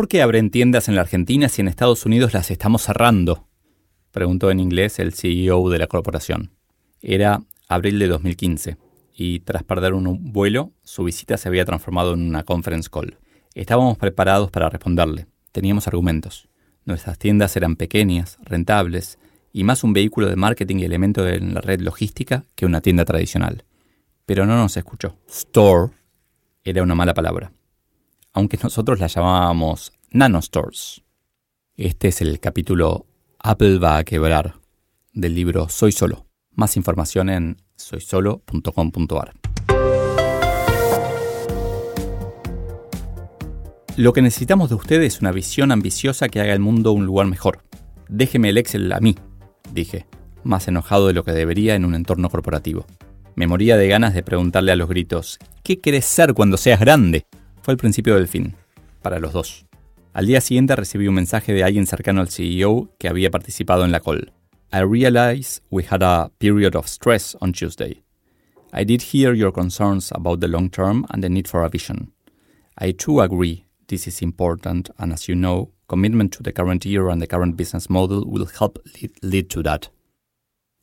¿Por qué abren tiendas en la Argentina si en Estados Unidos las estamos cerrando? Preguntó en inglés el CEO de la corporación. Era abril de 2015 y tras perder un vuelo, su visita se había transformado en una conference call. Estábamos preparados para responderle. Teníamos argumentos. Nuestras tiendas eran pequeñas, rentables y más un vehículo de marketing y elemento de la red logística que una tienda tradicional. Pero no nos escuchó. Store era una mala palabra, aunque nosotros la llamábamos nanostores. Este es el capítulo Apple va a quebrar del libro Soy Solo. Más información en soysolo.com.ar. Lo que necesitamos de ustedes es una visión ambiciosa que haga el mundo un lugar mejor. Déjeme el Excel a mí, dije, más enojado de lo que debería en un entorno corporativo. Me moría de ganas de preguntarle a los gritos, ¿qué querés ser cuando seas grande? Fue el principio del fin, para los dos. Al día siguiente recibí un mensaje de alguien cercano al CEO que había participado en la call. I realize we had a period of stress on Tuesday. I did hear your concerns about the long term and the need for a vision. I too agree this is important, and as you know, commitment to the current year and the current business model will help lead, lead to that.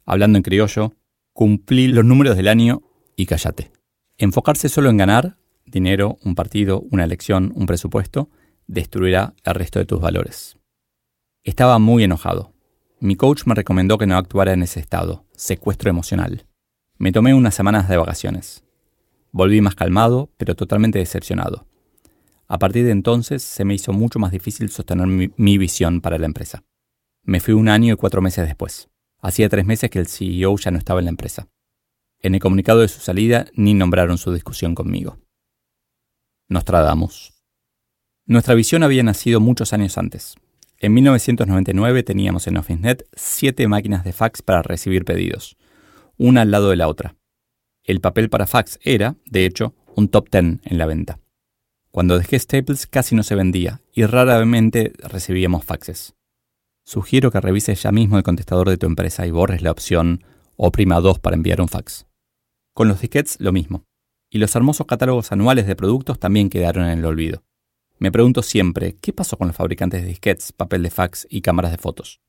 Hablando en criollo, cumplí los números del año y cállate. Enfocarse solo en ganar, dinero, un partido, una elección, un presupuesto, destruirá el resto de tus valores. Estaba muy enojado. Mi coach me recomendó que no actuara en ese estado, secuestro emocional. Me tomé unas semanas de vacaciones. Volví más calmado, pero totalmente decepcionado. A partir de entonces se me hizo mucho más difícil sostener mi, visión para la empresa. Me fui un año y cuatro meses después. Hacía tres meses que el CEO ya no estaba en la empresa. En el comunicado de su salida ni nombraron su discusión conmigo. Nos tradamos. Nuestra visión había nacido muchos años antes. En 1999 teníamos en OfficeNet siete máquinas de fax para recibir pedidos, una al lado de la otra. El papel para fax era, de hecho, un top ten en la venta. Cuando dejé Staples casi no se vendía y raramente recibíamos faxes. Sugiero que revises ya mismo el contestador de tu empresa y borres la opción oprima 2 para enviar un fax. Con los disquets lo mismo. Y los hermosos catálogos anuales de productos también quedaron en el olvido. Me pregunto siempre, ¿qué pasó con los fabricantes de disquets, papel de fax y cámaras de fotos?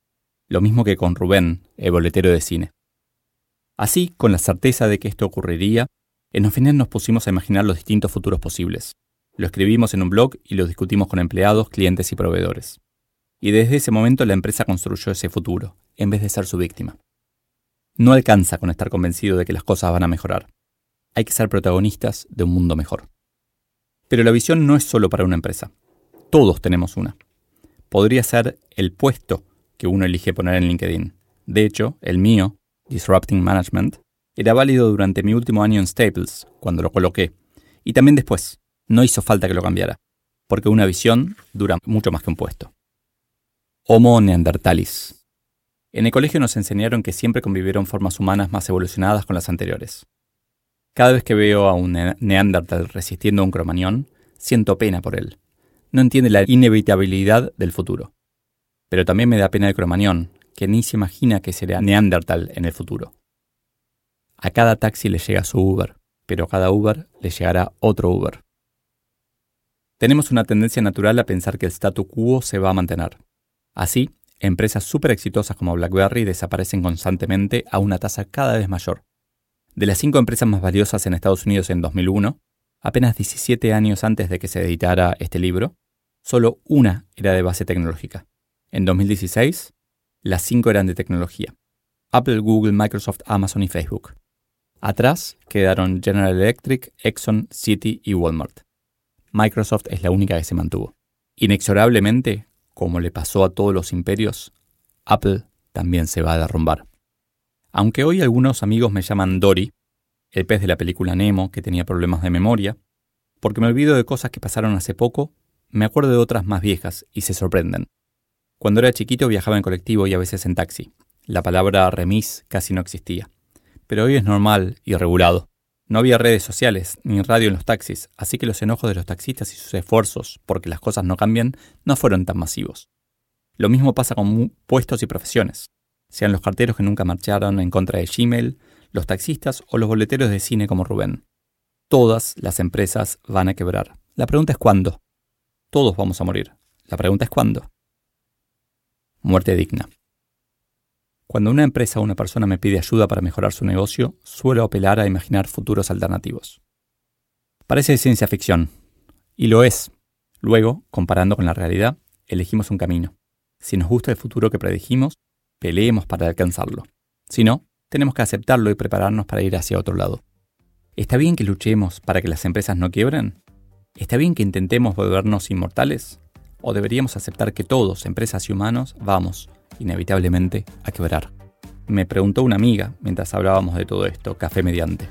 Lo mismo que con Rubén, el boletero de cine. Así, con la certeza de que esto ocurriría, en Ofinet nos pusimos a imaginar los distintos futuros posibles. Lo escribimos en un blog y lo discutimos con empleados, clientes y proveedores. Y desde ese momento la empresa construyó ese futuro, en vez de ser su víctima. No alcanza con estar convencido de que las cosas van a mejorar. Hay que ser protagonistas de un mundo mejor. Pero la visión no es solo para una empresa. Todos tenemos una. Podría ser el puesto que uno elige poner en LinkedIn. De hecho, el mío, Disrupting Management, era válido durante mi último año en Staples, cuando lo coloqué, y también después, no hizo falta que lo cambiara, porque una visión dura mucho más que un puesto. Homo neandertalis. En el colegio nos enseñaron que siempre convivieron formas humanas más evolucionadas con las anteriores. Cada vez que veo a un neandertal resistiendo a un cromañón, siento pena por él. No entiende la inevitabilidad del futuro. Pero también me da pena el cromañón, que ni se imagina que será neandertal en el futuro. A cada taxi le llega su Uber, pero a cada Uber le llegará otro Uber. Tenemos una tendencia natural a pensar que el statu quo se va a mantener. Así, empresas súper exitosas como BlackBerry desaparecen constantemente a una tasa cada vez mayor. De las cinco empresas más valiosas en Estados Unidos en 2001, apenas 17 años antes de que se editara este libro, solo una era de base tecnológica. En 2016, las cinco eran de tecnología. Apple, Google, Microsoft, Amazon y Facebook. Atrás quedaron General Electric, Exxon, Citi y Walmart. Microsoft es la única que se mantuvo. Inexorablemente, como le pasó a todos los imperios, Apple también se va a derrumbar. Aunque hoy algunos amigos me llaman Dory, el pez de la película Nemo que tenía problemas de memoria, porque me olvido de cosas que pasaron hace poco, me acuerdo de otras más viejas y se sorprenden. Cuando era chiquito viajaba en colectivo y a veces en taxi. La palabra remis casi no existía. Pero hoy es normal y regulado. No había redes sociales ni radio en los taxis, así que los enojos de los taxistas y sus esfuerzos porque las cosas no cambian no fueron tan masivos. Lo mismo pasa con puestos y profesiones, sean los carteros que nunca marcharon en contra de Gmail, los taxistas o los boleteros de cine como Rubén. Todas las empresas van a quebrar. La pregunta es cuándo. Todos vamos a morir. La pregunta es cuándo. Muerte digna. Cuando una empresa o una persona me pide ayuda para mejorar su negocio, suelo apelar a imaginar futuros alternativos. Parece ciencia ficción, y lo es. Luego, comparando con la realidad, elegimos un camino. Si nos gusta el futuro que predijimos, peleemos para alcanzarlo. Si no, tenemos que aceptarlo y prepararnos para ir hacia otro lado. ¿Está bien que luchemos para que las empresas no quiebren? ¿Está bien que intentemos volvernos inmortales? ¿O deberíamos aceptar que todos, empresas y humanos, vamos, inevitablemente, a quebrar? Me preguntó una amiga mientras hablábamos de todo esto, café mediante.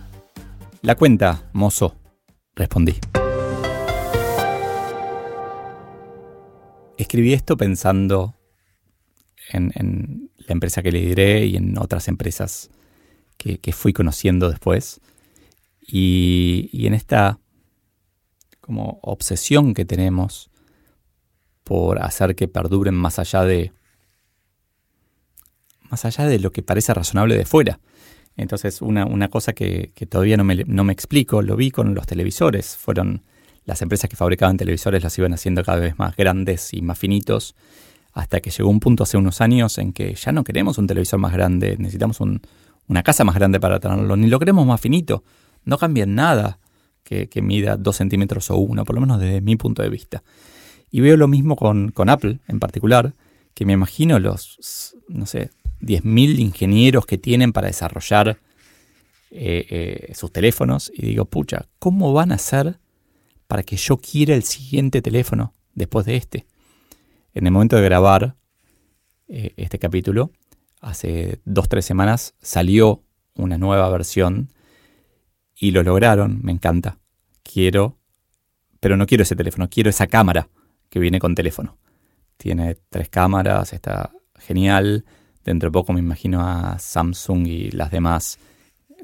La cuenta, mozo, respondí. Escribí esto pensando en, la empresa que lideré y en otras empresas que, fui conociendo después. Y, en esta como obsesión que tenemos por hacer que perduren más allá de más allá de lo que parece razonable de fuera. Entonces, una, una cosa que, todavía no me, no me, explico, lo vi con los televisores. Fueron las empresas que fabricaban televisores, las iban haciendo cada vez más grandes y más finitos, hasta que llegó un punto hace unos años en que ya no queremos un televisor más grande, necesitamos una casa más grande para tenerlo, ni lo queremos más finito. No cambia nada que, mida dos centímetros o uno, por lo menos desde mi punto de vista. Y veo lo mismo con, con Apple en particular, que me imagino los, no sé, 10.000 ingenieros que tienen para desarrollar eh, eh, sus teléfonos y digo, pucha, ¿cómo van a hacer para que yo quiera el siguiente teléfono después de este? En el momento de grabar eh, este capítulo, hace dos, tres semanas, salió una nueva versión y lo lograron, me encanta. Quiero, pero no quiero ese teléfono, quiero esa cámara que viene con teléfono. Tiene tres cámaras, está genial, Dentro de poco me imagino a Samsung y las demás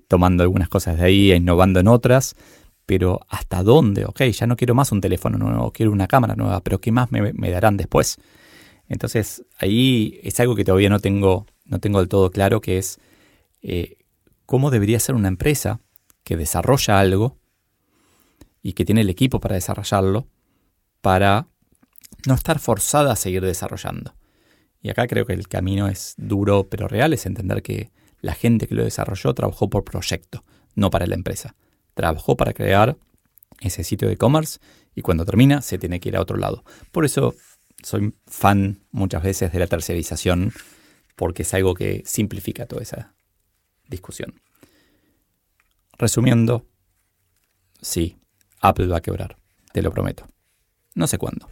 tomando algunas cosas de ahí e innovando en otras. Pero ¿hasta dónde? Ok, ya no quiero más un teléfono nuevo, quiero una cámara nueva, pero ¿qué más me, darán después? Entonces ahí es algo que todavía no tengo, no tengo del todo claro, que es eh, cómo debería ser una empresa que desarrolla algo y que tiene el equipo para desarrollarlo para no estar forzada a seguir desarrollando. Y acá creo que el camino es duro pero real, es entender que la gente que lo desarrolló trabajó por proyecto, no para la empresa. Trabajó para crear ese sitio de e-commerce y cuando termina se tiene que ir a otro lado. Por eso soy fan muchas veces de la tercerización, porque es algo que simplifica toda esa discusión. Resumiendo, sí, Apple va a quebrar, te lo prometo. No sé cuándo.